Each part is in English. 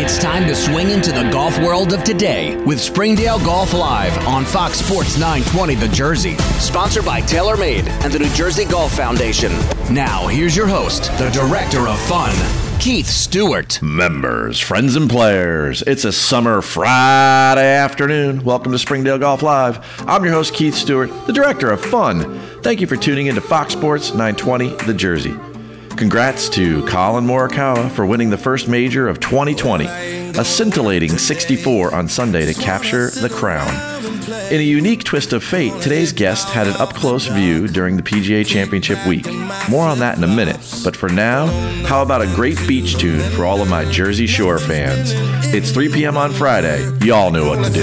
It's time to swing into the golf world of today with Springdale Golf Live on Fox Sports 920 The Jersey. Sponsored by TaylorMade and the New Jersey Golf Foundation. Now, here's your host, the director of fun, Keith Stewart. Members, friends, and players, it's a summer Friday afternoon. Welcome to Springdale Golf Live. I'm your host, Keith Stewart, the director of fun. Thank you for tuning into Fox Sports 920 The Jersey. Congrats to Collin Morikawa for winning the first major of 2020, a scintillating 64 on Sunday to capture the crown. In a unique twist of fate, today's guest had an up close view during the PGA Championship week. More on that in a minute, but for now, how about a great beach tune for all of my Jersey Shore fans? It's 3 p.m. on Friday. Y'all know what to do.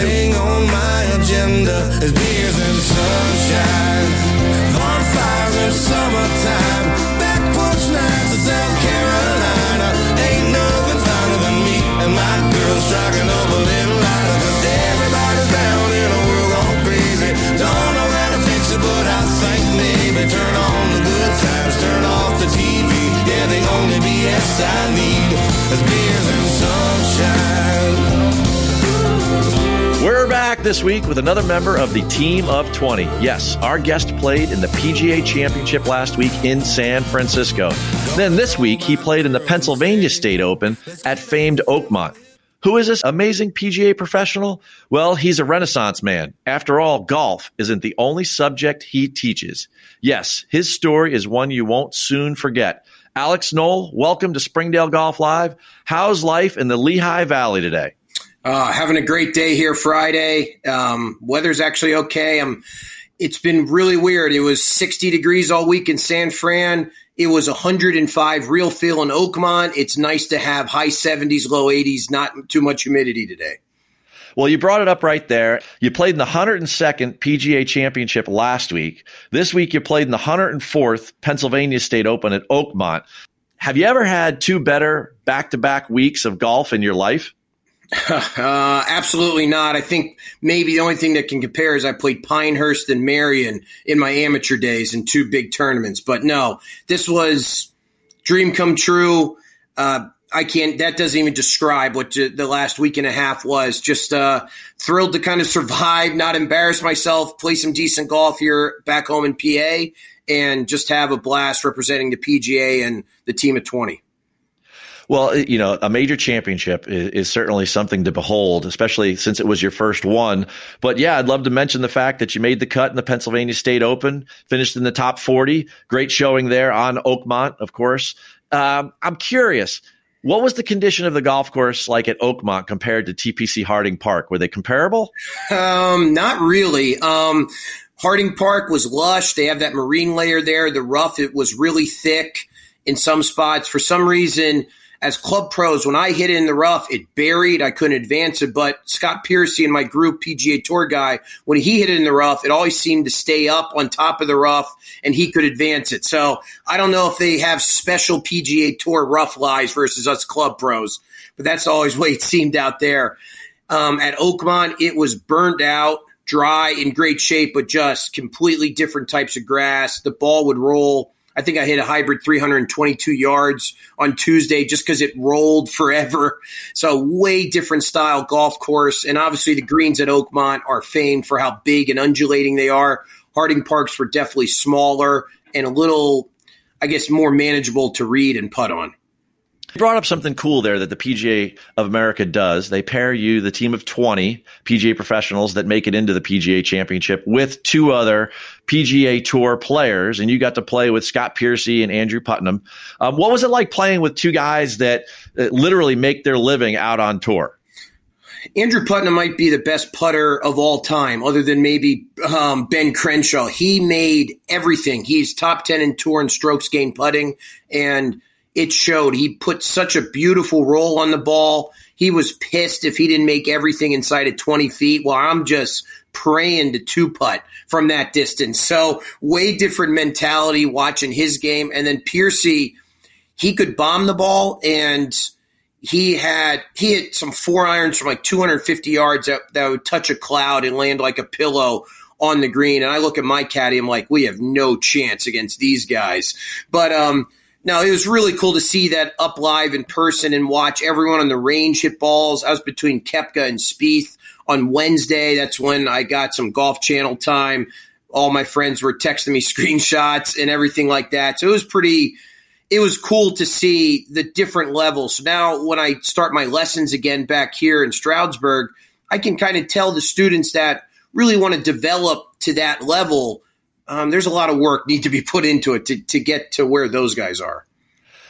This week with another member of the Team of 20. Yes, our guest played in the PGA Championship last week in San Francisco. Then this week, he played in the Pennsylvania State Open at famed Oakmont. Who is this amazing PGA professional? Well, he's a renaissance man. After all, golf isn't the only subject he teaches. Yes, his story is one you won't soon forget. Alex Knoll, welcome to Springdale Golf Live. How's life in the Lehigh Valley today? Uh, having a great day here Friday. Um, weather's actually okay. I'm, it's been really weird. It was 60 degrees all week in San Fran. It was 105 real feel in Oakmont. It's nice to have high 70s, low 80s, not too much humidity today. Well, you brought it up right there. You played in the 102nd PGA Championship last week. This week you played in the 104th Pennsylvania State Open at Oakmont. Have you ever had two better back to back weeks of golf in your life? Uh, absolutely not. I think maybe the only thing that can compare is I played Pinehurst and Merion in my amateur days in two big tournaments. But no, this was dream come true. Uh, I can't. That doesn't even describe what the last week and a half was. Just uh, thrilled to kind of survive, not embarrass myself, play some decent golf here back home in PA, and just have a blast representing the PGA and the team of twenty. Well, you know, a major championship is, is, certainly something to behold, especially since it was your first one. But yeah, I'd love to mention the fact that you made the cut in the Pennsylvania State Open, finished in the top 40. Great showing there on Oakmont, of course. Um, I'm curious, what was the condition of the golf course like at Oakmont compared to TPC Harding Park? Were they comparable? Um, not really. Um, Harding Park was lush. They have that marine layer there. The rough, it was really thick in some spots. For some reason, as club pros, when I hit it in the rough, it buried. I couldn't advance it. But Scott Piercy and my group PGA Tour guy, when he hit it in the rough, it always seemed to stay up on top of the rough and he could advance it. So I don't know if they have special PGA Tour rough lies versus us club pros, but that's always way it seemed out there. Um, at Oakmont, it was burned out, dry, in great shape, but just completely different types of grass. The ball would roll I think I hit a hybrid 322 yards on Tuesday just because it rolled forever. So way different style golf course. And obviously the greens at Oakmont are famed for how big and undulating they are. Harding Parks were definitely smaller and a little, I guess, more manageable to read and putt on. You brought up something cool there that the PGA of America does. They pair you, the team of 20 PGA professionals that make it into the PGA championship with two other PGA tour players. And you got to play with Scott Piercy and Andrew Putnam. Um, what was it like playing with two guys that, that literally make their living out on tour? Andrew Putnam might be the best putter of all time, other than maybe um, Ben Crenshaw. He made everything. He's top 10 in tour and strokes gained putting. And it showed. He put such a beautiful roll on the ball. He was pissed if he didn't make everything inside of 20 feet. Well, I'm just praying to two putt from that distance. So, way different mentality watching his game. And then Piercy, he could bomb the ball and he had he hit some four irons from like 250 yards that, that would touch a cloud and land like a pillow on the green. And I look at my caddy, I'm like, we have no chance against these guys. But um, no, it was really cool to see that up live in person and watch everyone on the range hit balls. I was between Koepka and Spieth on Wednesday. That's when I got some Golf Channel time. All my friends were texting me screenshots and everything like that. So it was pretty. It was cool to see the different levels. So now, when I start my lessons again back here in Stroudsburg, I can kind of tell the students that really want to develop to that level um, there's a lot of work need to be put into it to, to get to where those guys are.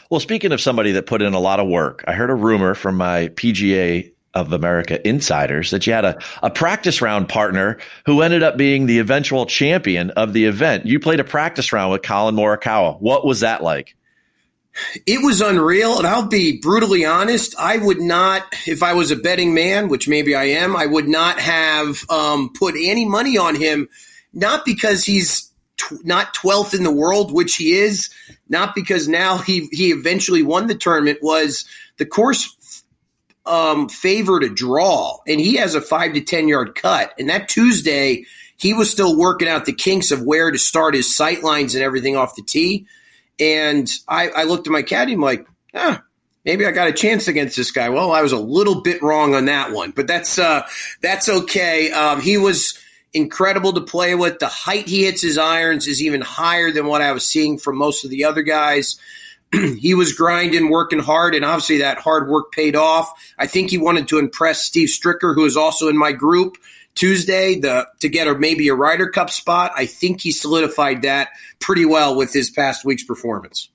Well, speaking of somebody that put in a lot of work, I heard a rumor from my PGA of America insiders that you had a, a practice round partner who ended up being the eventual champion of the event. You played a practice round with Collin Morikawa. What was that like? It was unreal, and I'll be brutally honest. I would not, if I was a betting man, which maybe I am, I would not have um, put any money on him not because he's t- not 12th in the world, which he is, not because now he, he eventually won the tournament, was the course um, favored a draw, and he has a five to 10 yard cut. And that Tuesday, he was still working out the kinks of where to start his sight lines and everything off the tee. And I, I looked at my caddy, I'm like, ah, maybe I got a chance against this guy. Well, I was a little bit wrong on that one, but that's uh, that's okay. Um, he was incredible to play with. The height he hits his irons is even higher than what I was seeing from most of the other guys. he was grinding, working hard, and obviously that hard work paid off. I think he wanted to impress Steve Stricker, who is also in my group. Tuesday, the to get a maybe a Ryder Cup spot. I think he solidified that pretty well with his past week's performance.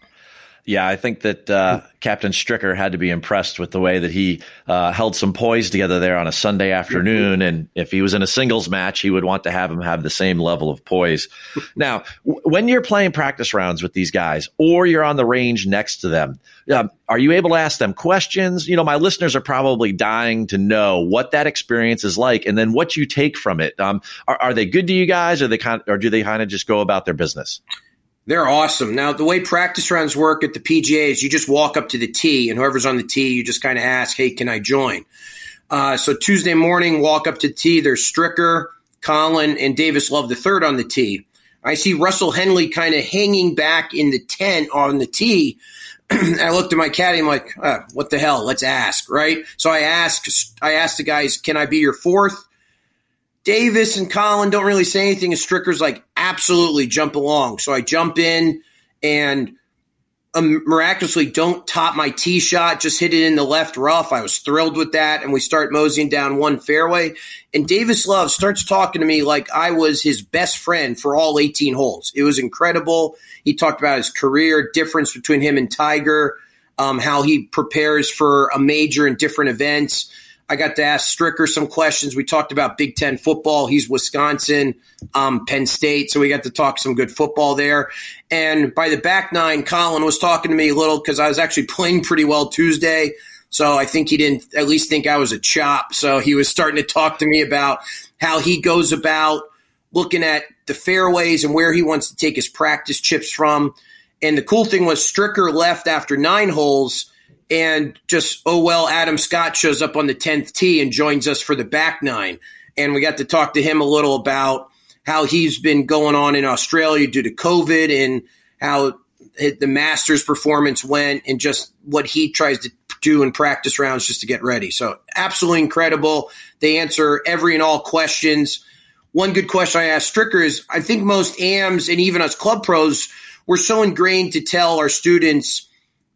Yeah, I think that uh, Captain Stricker had to be impressed with the way that he uh, held some poise together there on a Sunday afternoon. And if he was in a singles match, he would want to have him have the same level of poise. now, w- when you're playing practice rounds with these guys, or you're on the range next to them, um, are you able to ask them questions? You know, my listeners are probably dying to know what that experience is like, and then what you take from it. Um, are, are they good to you guys, or they kind, or do they kind of just go about their business? They're awesome. Now, the way practice rounds work at the PGA is you just walk up to the tee, and whoever's on the tee, you just kind of ask, hey, can I join? Uh, so Tuesday morning, walk up to the tee. There's Stricker, Collin, and Davis Love the third on the tee. I see Russell Henley kind of hanging back in the tent on the tee. I looked at my caddy. I'm like, uh, "What the hell? Let's ask." Right. So I asked. I asked the guys, "Can I be your fourth? Davis and Collin don't really say anything, and Stricker's like, absolutely jump along. So I jump in and um, miraculously don't top my tee shot, just hit it in the left rough. I was thrilled with that. And we start moseying down one fairway. And Davis Love starts talking to me like I was his best friend for all 18 holes. It was incredible. He talked about his career, difference between him and Tiger, um, how he prepares for a major and different events. I got to ask Stricker some questions. We talked about Big Ten football. He's Wisconsin, um, Penn State, so we got to talk some good football there. And by the back nine, Collin was talking to me a little because I was actually playing pretty well Tuesday. So I think he didn't at least think I was a chop. So he was starting to talk to me about how he goes about looking at the fairways and where he wants to take his practice chips from. And the cool thing was Stricker left after nine holes and just oh well adam scott shows up on the 10th tee and joins us for the back nine. And we got to talk to him a little about how he's been going on in australia due to covid and how the masters performance went and just what he tries to do in practice rounds just to get ready. So absolutely incredible. They answer every and all questions. One good question i asked stricker is i think most ams and even us club pros we're so ingrained to tell our students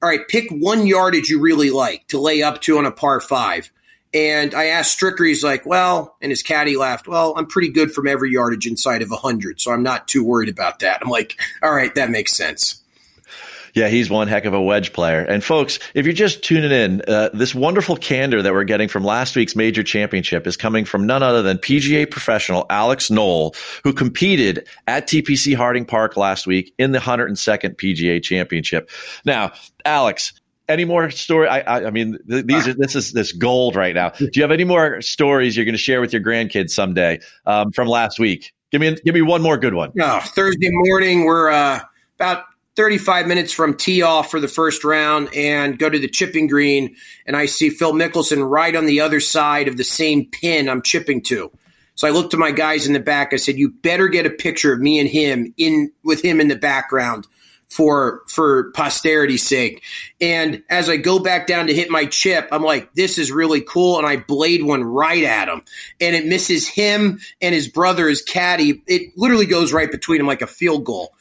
all right, pick one yardage you really like to lay up to on a par five. And I asked Stricker, he's like, well, and his caddy laughed, well, I'm pretty good from every yardage inside of 100, so I'm not too worried about that. I'm like, all right, that makes sense. Yeah, he's one heck of a wedge player. And folks, if you're just tuning in, uh, this wonderful candor that we're getting from last week's major championship is coming from none other than PGA professional Alex Knoll, who competed at TPC Harding Park last week in the 102nd PGA championship. Now, Alex, any more story? I, I, I mean, th- these are this is this gold right now. Do you have any more stories you're going to share with your grandkids someday um, from last week? Give me give me one more good one. No, Thursday morning we're uh, about 35 minutes from tee off for the first round and go to the chipping green, and I see Phil Mickelson right on the other side of the same pin I'm chipping to. So I looked to my guys in the back. I said, "You better get a picture of me and him in with him in the background." For for posterity's sake. And as I go back down to hit my chip, I'm like, this is really cool. And I blade one right at him. And it misses him and his brother, his caddy. It literally goes right between him like a field goal.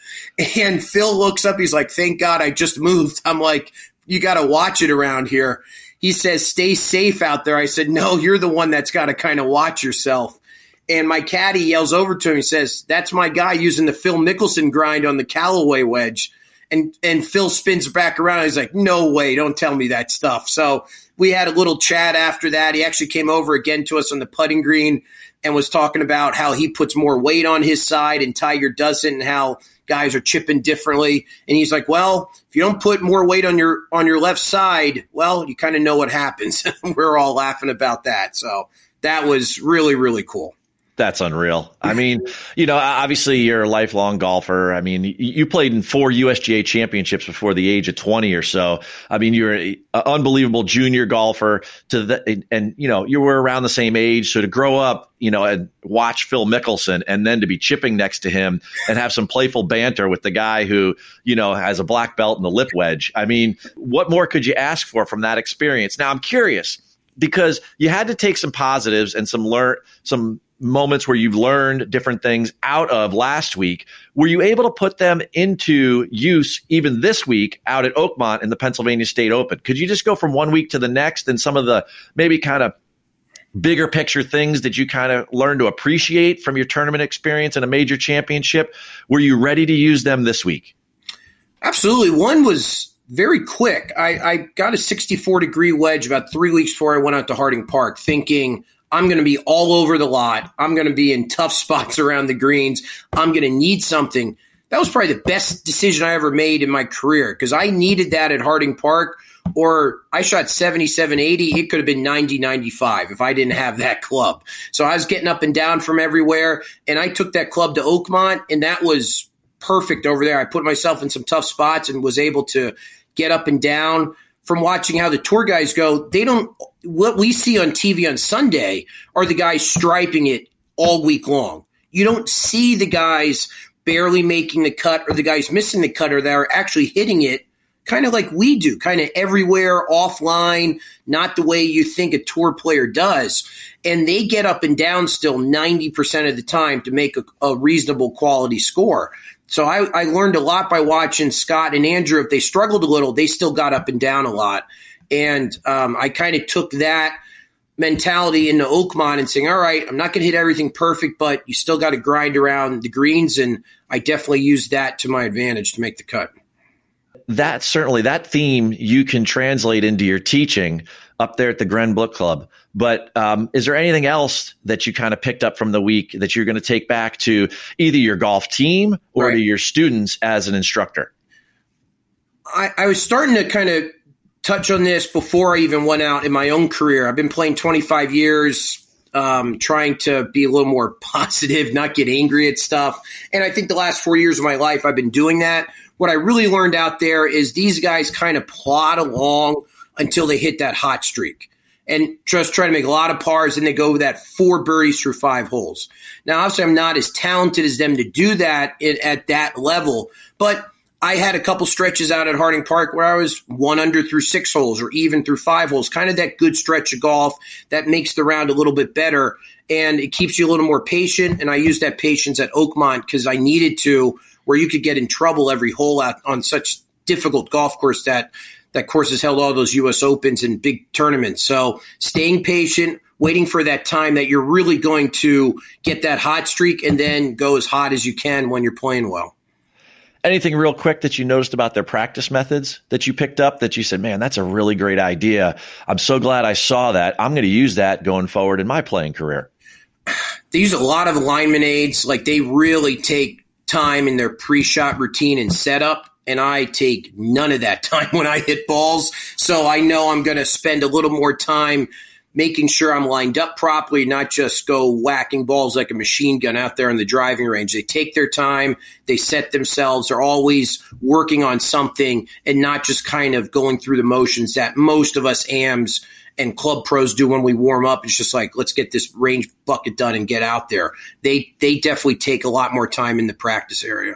And Phil looks up, he's like, Thank God I just moved. I'm like, you gotta watch it around here. He says, Stay safe out there. I said, No, you're the one that's gotta kind of watch yourself. And my caddy yells over to him. He says, "That's my guy using the Phil Mickelson grind on the Callaway wedge." And and Phil spins back around. He's like, "No way! Don't tell me that stuff." So we had a little chat after that. He actually came over again to us on the putting green and was talking about how he puts more weight on his side and Tiger doesn't, and how guys are chipping differently. And he's like, "Well, if you don't put more weight on your on your left side, well, you kind of know what happens." We're all laughing about that. So that was really really cool. That's unreal. I mean, you know, obviously you're a lifelong golfer. I mean, you played in four USGA championships before the age of 20 or so. I mean, you're an unbelievable junior golfer to the, and, you know, you were around the same age. So to grow up, you know, and watch Phil Mickelson and then to be chipping next to him and have some playful banter with the guy who, you know, has a black belt in the lip wedge. I mean, what more could you ask for from that experience? Now I'm curious because you had to take some positives and some learn some moments where you've learned different things out of last week. Were you able to put them into use even this week out at Oakmont in the Pennsylvania State Open? Could you just go from one week to the next and some of the maybe kind of bigger picture things that you kind of learned to appreciate from your tournament experience in a major championship? Were you ready to use them this week? Absolutely. One was very quick. I, I got a 64 degree wedge about three weeks before I went out to Harding Park, thinking I'm going to be all over the lot. I'm going to be in tough spots around the greens. I'm going to need something. That was probably the best decision I ever made in my career because I needed that at Harding Park or I shot 77 80. It could have been 90 95 if I didn't have that club. So I was getting up and down from everywhere. And I took that club to Oakmont, and that was perfect over there. I put myself in some tough spots and was able to get up and down from watching how the tour guys go, they don't. What we see on TV on Sunday are the guys striping it all week long. You don't see the guys barely making the cut or the guys missing the cut or that are actually hitting it kind of like we do, kind of everywhere offline, not the way you think a tour player does. And they get up and down still 90% of the time to make a, a reasonable quality score. So I, I learned a lot by watching Scott and Andrew. If they struggled a little, they still got up and down a lot. And um, I kind of took that mentality into Oakmont and saying, all right, I'm not going to hit everything perfect, but you still got to grind around the greens. And I definitely used that to my advantage to make the cut. That certainly, that theme you can translate into your teaching up there at the Glenbrook Club. But um, is there anything else that you kind of picked up from the week that you're going to take back to either your golf team or right. to your students as an instructor? I, I was starting to kind of touch on this before I even went out in my own career. I've been playing 25 years, um, trying to be a little more positive, not get angry at stuff. And I think the last four years of my life, I've been doing that. What I really learned out there is these guys kind of plod along until they hit that hot streak and just try to make a lot of pars and they go with that four birdies through five holes. Now, obviously, I'm not as talented as them to do that at that level, but I had a couple stretches out at Harding Park where I was one under through six holes or even through five holes, kind of that good stretch of golf that makes the round a little bit better and it keeps you a little more patient. And I used that patience at Oakmont because I needed to, where you could get in trouble every hole out on such difficult golf course that that course has held all those U.S. Opens and big tournaments. So staying patient, waiting for that time that you're really going to get that hot streak and then go as hot as you can when you're playing well. Anything real quick that you noticed about their practice methods that you picked up that you said, man, that's a really great idea. I'm so glad I saw that. I'm going to use that going forward in my playing career. They use a lot of alignment aids. Like they really take time in their pre shot routine and setup and I take none of that time when I hit balls. So I know I'm going to spend a little more time making sure I'm lined up properly, not just go whacking balls like a machine gun out there in the driving range. They take their time, they set themselves, they're always working on something and not just kind of going through the motions that most of us AMs and club pros do when we warm up. It's just like, let's get this range bucket done and get out there. They they definitely take a lot more time in the practice area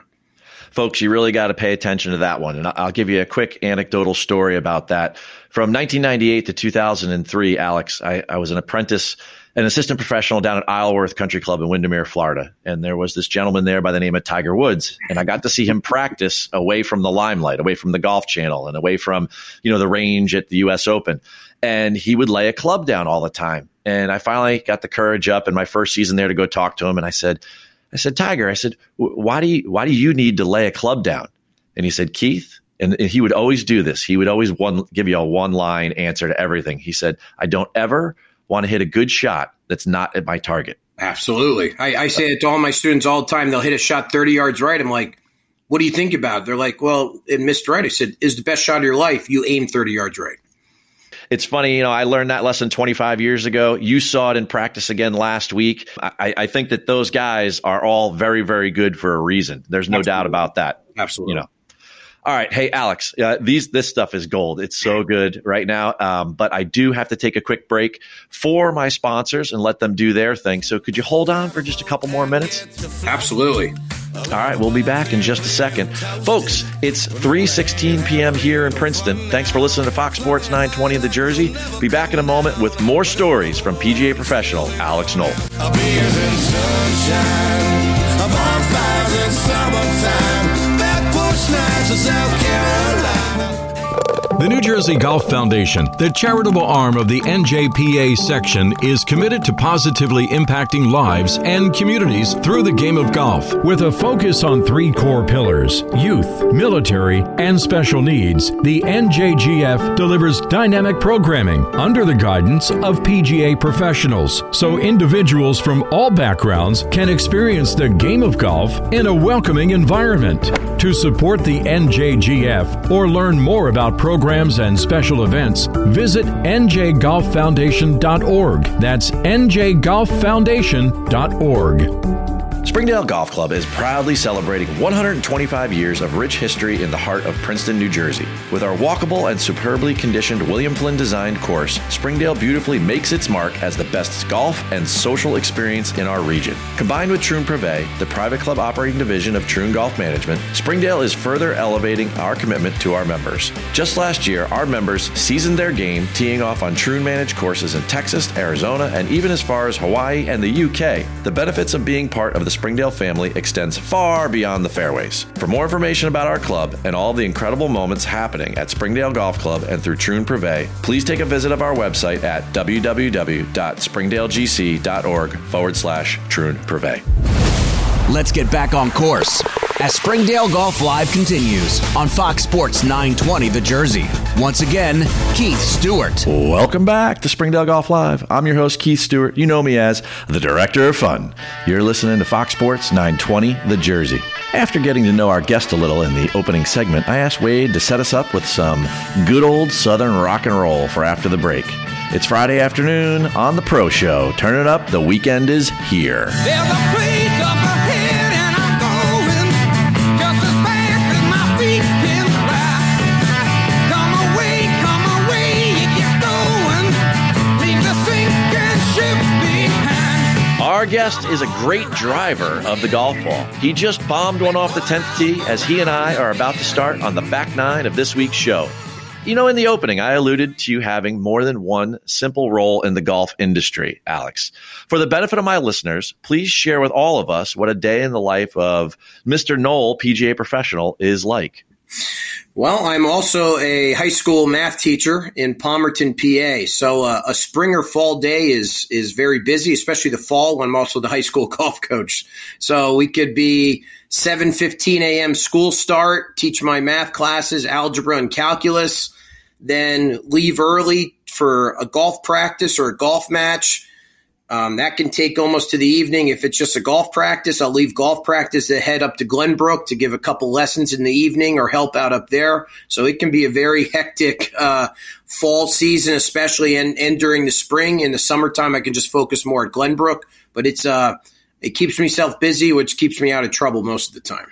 folks, you really got to pay attention to that one. And I'll give you a quick anecdotal story about that. From 1998 to 2003, Alex, I, I was an apprentice, an assistant professional down at Isleworth Country Club in Windermere, Florida. And there was this gentleman there by the name of Tiger Woods. And I got to see him practice away from the limelight, away from the golf channel and away from, you know, the range at the US Open. And he would lay a club down all the time. And I finally got the courage up in my first season there to go talk to him. And I said, I said, Tiger, I said, why do you, why do you need to lay a club down? And he said, Keith, and he would always do this. He would always one, give you a one line answer to everything. He said, I don't ever want to hit a good shot that's not at my target. Absolutely. I, I say it to all my students all the time. They'll hit a shot 30 yards right. I'm like, what do you think about it? They're like, well, it missed right. I said, is the best shot of your life. You aim 30 yards right. It's funny, you know, I learned that lesson 25 years ago. You saw it in practice again last week. I, I think that those guys are all very, very good for a reason. There's no Absolutely. doubt about that. Absolutely. You know. All right, hey Alex, uh, these this stuff is gold. It's so good right now. Um, but I do have to take a quick break for my sponsors and let them do their thing. So could you hold on for just a couple more minutes? Absolutely. All right, we'll be back in just a second. Folks, it's 3:16 p.m. here in Princeton. Thanks for listening to Fox Sports 920 in the Jersey. Be back in a moment with more stories from PGA professional Alex Knoll. Beers and sunshine, bonfires in summertime, porch in South Carolina. The New Jersey Golf Foundation, the charitable arm of the NJPA section, is committed to positively impacting lives and communities through the game of golf. With a focus on three core pillars youth, military, and special needs, the NJGF delivers dynamic programming under the guidance of PGA professionals so individuals from all backgrounds can experience the game of golf in a welcoming environment. To support the NJGF or learn more about programs and special events, visit njgolffoundation.org. That's njgolffoundation.org. Springdale Golf Club is proudly celebrating 125 years of rich history in the heart of Princeton, New Jersey. With our walkable and superbly conditioned William Flynn designed course, Springdale beautifully makes its mark as the best golf and social experience in our region. Combined with Troon Privé, the private club operating division of Troon Golf Management, Springdale is further elevating our commitment to our members. Just last year, our members seasoned their game teeing off on Troon managed courses in Texas, Arizona, and even as far as Hawaii and the UK. The benefits of being part of the Springdale family extends far beyond the fairways. For more information about our club and all the incredible moments happening at Springdale Golf Club and through Troon Privé, please take a visit of our website at www.springdalegc.org forward slash Troon Privé. Let's get back on course as Springdale Golf Live continues on Fox Sports 920 The Jersey. Once again, Keith Stewart. Welcome back to Springdale Golf Live. I'm your host, Keith Stewart. You know me as the Director of Fun. You're listening to Fox Sports 920 The Jersey. After getting to know our guest a little in the opening segment, I asked Wade to set us up with some good old Southern rock and roll for after the break. It's Friday afternoon on the Pro Show. Turn it up, the weekend is here. Is a great driver of the golf ball. He just bombed one off the 10th tee as he and I are about to start on the back nine of this week's show. You know, in the opening, I alluded to you having more than one simple role in the golf industry, Alex. For the benefit of my listeners, please share with all of us what a day in the life of Mr. Knoll, PGA professional, is like. Well, I'm also a high school math teacher in Palmerton, PA. So uh, a spring or fall day is is very busy, especially the fall when I'm also the high school golf coach. So we could be 7:15 a.m. school start, teach my math classes, algebra and calculus, then leave early for a golf practice or a golf match. Um, that can take almost to the evening. If it's just a golf practice, I'll leave golf practice to head up to Glenbrook to give a couple lessons in the evening or help out up there. So it can be a very hectic uh, fall season, especially and, and during the spring. In the summertime, I can just focus more at Glenbrook. But it's uh, it keeps myself busy, which keeps me out of trouble most of the time.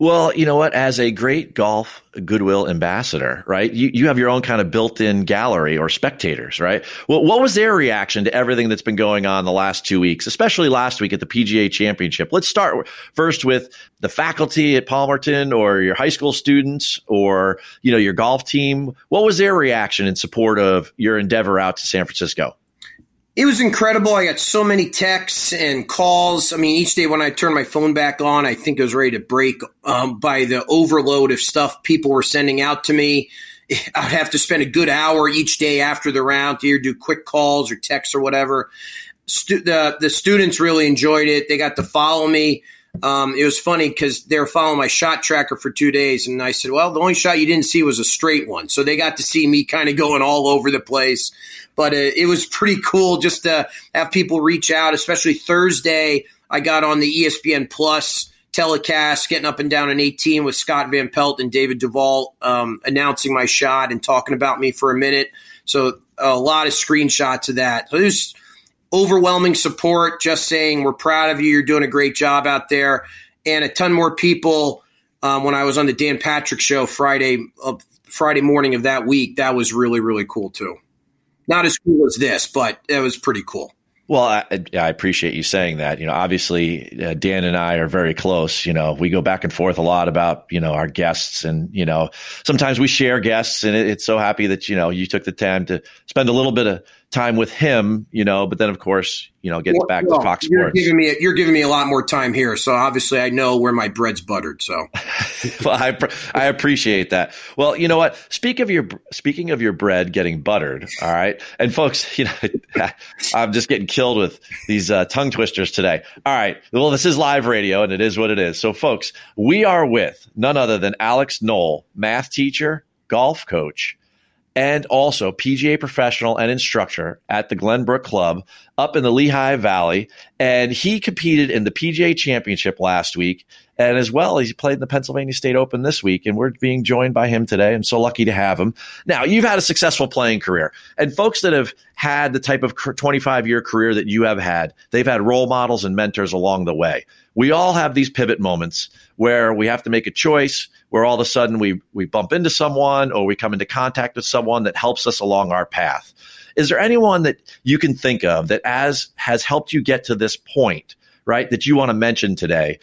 Well, you know what? As a great golf goodwill ambassador, right? You, you have your own kind of built in gallery or spectators, right? Well, what was their reaction to everything that's been going on the last two weeks, especially last week at the PGA Championship? Let's start first with the faculty at Palmerton or your high school students or, you know, your golf team. What was their reaction in support of your endeavor out to San Francisco? It was incredible. I got so many texts and calls. I mean, each day when I turned my phone back on, I think it was ready to break um, by the overload of stuff people were sending out to me. I'd have to spend a good hour each day after the round to either do quick calls or texts or whatever. Stu- the the students really enjoyed it. They got to follow me. Um, it was funny because they were following my shot tracker for two days, and I said, "Well, the only shot you didn't see was a straight one." So they got to see me kind of going all over the place. But uh, it was pretty cool just to have people reach out, especially Thursday. I got on the ESPN Plus telecast, getting up and down an 18 with Scott Van Pelt and David Duval um, announcing my shot and talking about me for a minute. So a lot of screenshots of that. So there's overwhelming support, just saying we're proud of you. You're doing a great job out there, and a ton more people. Um, when I was on the Dan Patrick show Friday uh, Friday morning of that week, that was really really cool too. Not as cool as this, but it was pretty cool. Well, I, I appreciate you saying that. You know, obviously, uh, Dan and I are very close. You know, we go back and forth a lot about you know our guests, and you know, sometimes we share guests, and it, it's so happy that you know you took the time to spend a little bit of time with him. You know, but then of course, you know, getting Well, back well, to Fox you're Sports. Giving me, you're giving me a lot more time here, so obviously I know where my bread's buttered. So well, I, I appreciate that. Well, you know what? Speak of your speaking of your bread getting buttered. All right, and folks, you know, I'm just getting killed with these uh, tongue twisters today. All right, well, this is live radio, and it is what it is. So, folks, we are with none other than Alex Knoll, math teacher, golf coach, and also PGA professional and instructor at the Glenbrook Club up in the Lehigh Valley. And he competed in the PGA Championship last week. And as well, he played in the Pennsylvania State Open this week. And we're being joined by him today. I'm so lucky to have him. Now, you've had a successful playing career. And folks that have had the type of 25 year career that you have had, they've had role models and mentors along the way. We all have these pivot moments where we have to make a choice where all of a sudden we we bump into someone or we come into contact with someone that helps us along our path. Is there anyone that you can think of that as has helped you get to this point, right? That you want to mention today?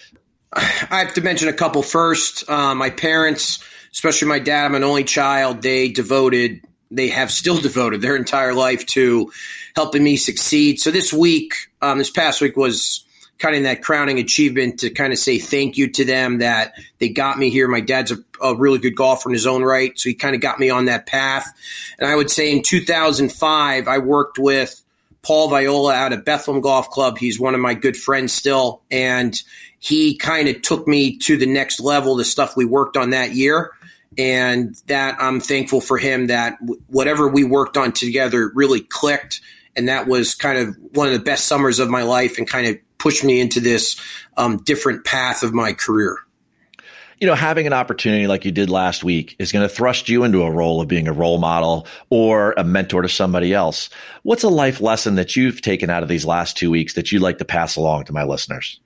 I have to mention a couple first. Uh, my parents, especially my dad, I'm an only child. They devoted, they have still devoted their entire life to helping me succeed. So this week, um, this past week was kind of that crowning achievement to kind of say thank you to them that they got me here. My dad's a, a really good golfer in his own right, so he kind of got me on that path. And I would say in 2005, I worked with Paul Viola out of Bethlehem Golf Club. He's one of my good friends still, and he kind of took me to the next level. The stuff we worked on that year, and that I'm thankful for him. That whatever we worked on together really clicked, and that was kind of one of the best summers of my life, and kind of pushed me into this um, different path of my career. you know, having an opportunity like you did last week is going to thrust you into a role of being a role model or a mentor to somebody else. What's a life lesson that you've taken out of these last two weeks that you'd like to pass along to my listeners?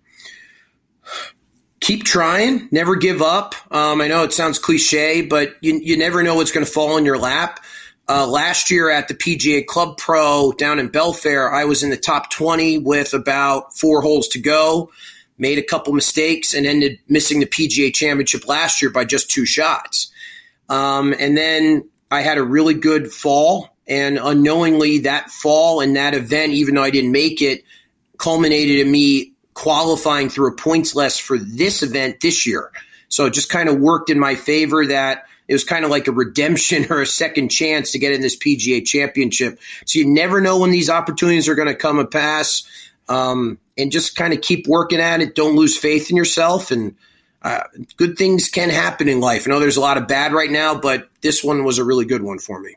Keep trying, never give up. Um, I know it sounds cliche, but you, you never know what's going to fall in your lap. Uh, last year at the PGA Club Pro down in Belfair, I was in the top 20 with about four holes to go. Made a couple mistakes and ended missing the PGA Championship last year by just two shots. Um, and then I had a really good fall, and unknowingly, that fall and that event, even though I didn't make it, culminated in me qualifying through a points less for this event this year. So it just kind of worked in my favor that it was kind of like a redemption or a second chance to get in this PGA championship. So you never know when these opportunities are going to come and pass. Um, and just kind of keep working at it. Don't lose faith in yourself. And uh, good things can happen in life. I know there's a lot of bad right now, but this one was a really good one for me.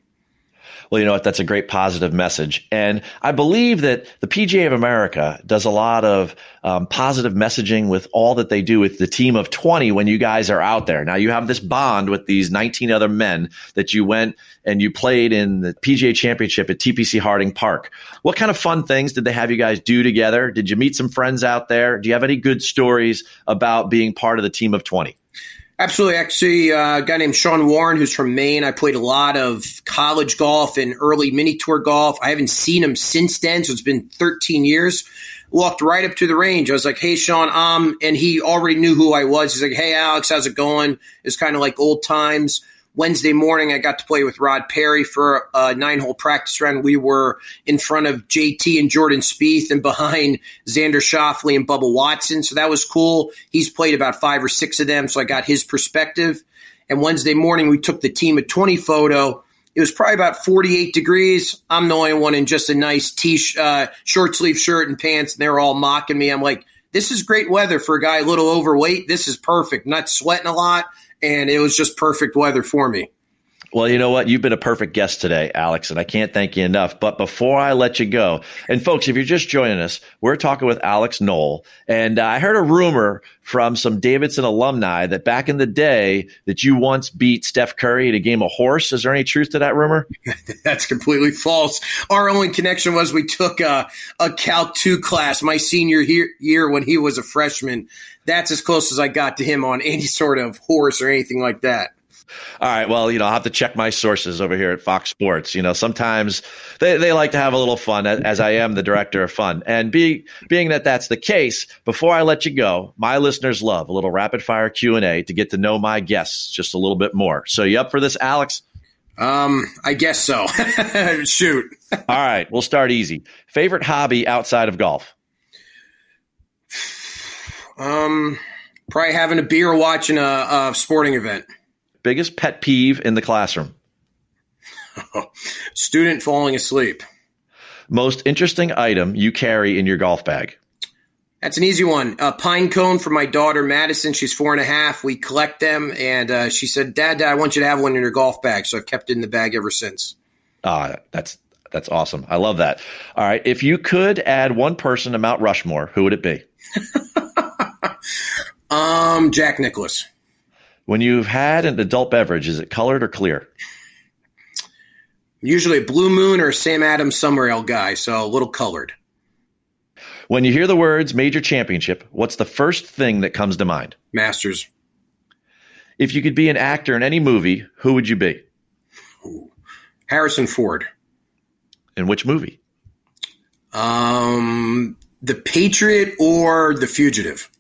Well, you know what? That's a great positive message. And I believe that the PGA of America does a lot of um, positive messaging with all that they do with the team of 20 when you guys are out there. Now, you have this bond with these 19 other men that you went and you played in the PGA Championship at TPC Harding Park. What kind of fun things did they have you guys do together? Did you meet some friends out there? Do you have any good stories about being part of the team of 20? Absolutely. Actually, uh, a guy named Sean Warren, who's from Maine. I played a lot of college golf and early mini tour golf. I haven't seen him since then, so it's been 13 years. Walked right up to the range. I was like, "Hey, Sean," um, and he already knew who I was. He's like, "Hey, Alex, how's it going?" It's kind of like old times. Wednesday morning, I got to play with Rod Perry for a nine hole practice round. We were in front of JT and Jordan Spieth and behind Xander Schauffele and Bubba Watson. So that was cool. He's played about five or six of them. So I got his perspective. And Wednesday morning, we took the team at 20 photo. It was probably about 48 degrees. I'm the only one in just a nice t uh, short sleeve shirt and pants, and they're all mocking me. I'm like, this is great weather for a guy a little overweight. This is perfect. Not sweating a lot and it was just perfect weather for me. Well, you know what? You've been a perfect guest today, Alex, and I can't thank you enough. But before I let you go, and folks, if you're just joining us, we're talking with Alex Knoll, and uh, I heard a rumor from some Davidson alumni that back in the day that you once beat Steph Curry at a game of horse. Is there any truth to that rumor? That's completely false. Our only connection was we took a, a Cal 2 class my senior year when he was a freshman. That's as close as I got to him on any sort of horse or anything like that. All right. Well, you know, I'll have to check my sources over here at Fox Sports. You know, sometimes they, they like to have a little fun as I am the director of fun. And be, being that that's the case, before I let you go, my listeners love a little rapid fire Q&A to get to know my guests just a little bit more. So you up for this, Alex? Um, I guess so. Shoot. All right. We'll start easy. Favorite hobby outside of golf? Um, probably having a beer watching a, a sporting event. Biggest pet peeve in the classroom? Student falling asleep. Most interesting item you carry in your golf bag? That's an easy one. A pine cone for my daughter Madison. She's four and a half. We collect them, and uh, she said, "Dad, Dad, I want you to have one in your golf bag." So I've kept it in the bag ever since. Ah, that's that's awesome. I love that. All right, if you could add one person to Mount Rushmore, who would it be? um, Jack Nicklaus. When you've had an adult beverage, is it colored or clear? Usually a Blue Moon or Sam Adams Summer Ale guy, so a little colored. When you hear the words major championship, what's the first thing that comes to mind? Masters. If you could be an actor in any movie, who would you be? Harrison Ford. In which movie? Um, The Patriot or The Fugitive.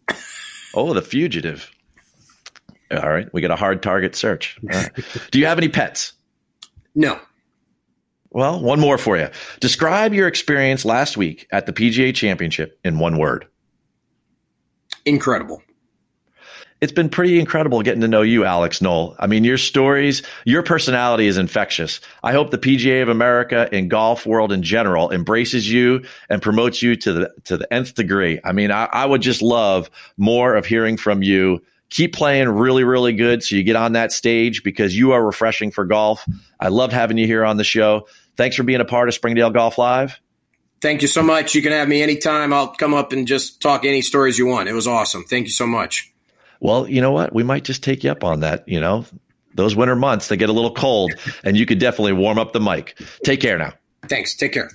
Oh, The Fugitive. All right, we got a hard target search. Do you have any pets? No. Well, one more for you. Describe your experience last week at the PGA Championship in one word. Incredible. It's been pretty incredible getting to know you, Alex Knoll. I mean, your stories, your personality is infectious. I hope the PGA of America and golf world in general embraces you and promotes you to the to the nth degree. I mean, I, I would just love more of hearing from you keep playing really, really good so you get on that stage because you are refreshing for golf. I loved having you here on the show. Thanks for being a part of Springdale Golf Live. Thank you so much. You can have me anytime. I'll come up and just talk any stories you want. It was awesome. Thank you so much. Well, you know what? We might just take you up on that. You know, those winter months, they get a little cold, and you could definitely warm up the mic. Take care now. Thanks. Take care.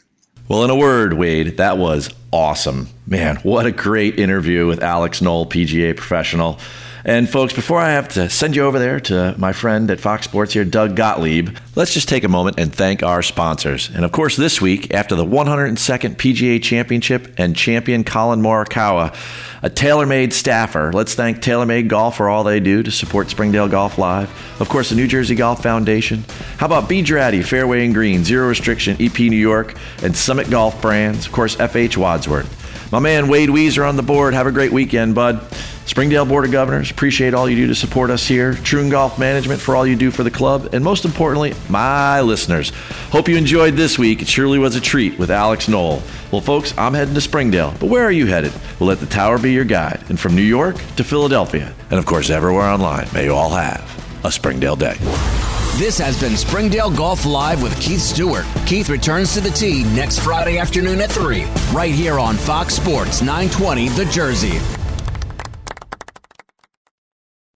Well, in a word, Wade, that was awesome. Man, what a great interview with Alex Knoll, PGA professional. And folks, before I have to send you over there to my friend at Fox Sports here, Doug Gottlieb, let's just take a moment and thank our sponsors. And of course, this week, after the 102nd PGA Championship and champion Collin Morikawa, a TaylorMade staffer, let's thank TaylorMade Golf for all they do to support Springdale Golf Live. Of course, the New Jersey Golf Foundation. How about B. Draddy, Fairway and Green, Zero Restriction, EP New York, and Summit Golf Brands. Of course, FH Wadsworth. My man Wade Weezer on the board. Have a great weekend, bud. Springdale Board of Governors, appreciate all you do to support us here. Troon Golf Management for all you do for the club. And most importantly, my listeners. Hope you enjoyed this week. It surely was a treat with Alex Knoll. Well, folks, I'm heading to Springdale, but where are you headed? We'll let the tower be your guide. And from New York to Philadelphia, and of course, everywhere online, may you all have a Springdale day. This has been Springdale Golf Live with Keith Stewart. Keith returns to the tee next Friday afternoon at 3, right here on Fox Sports 920 The Jersey.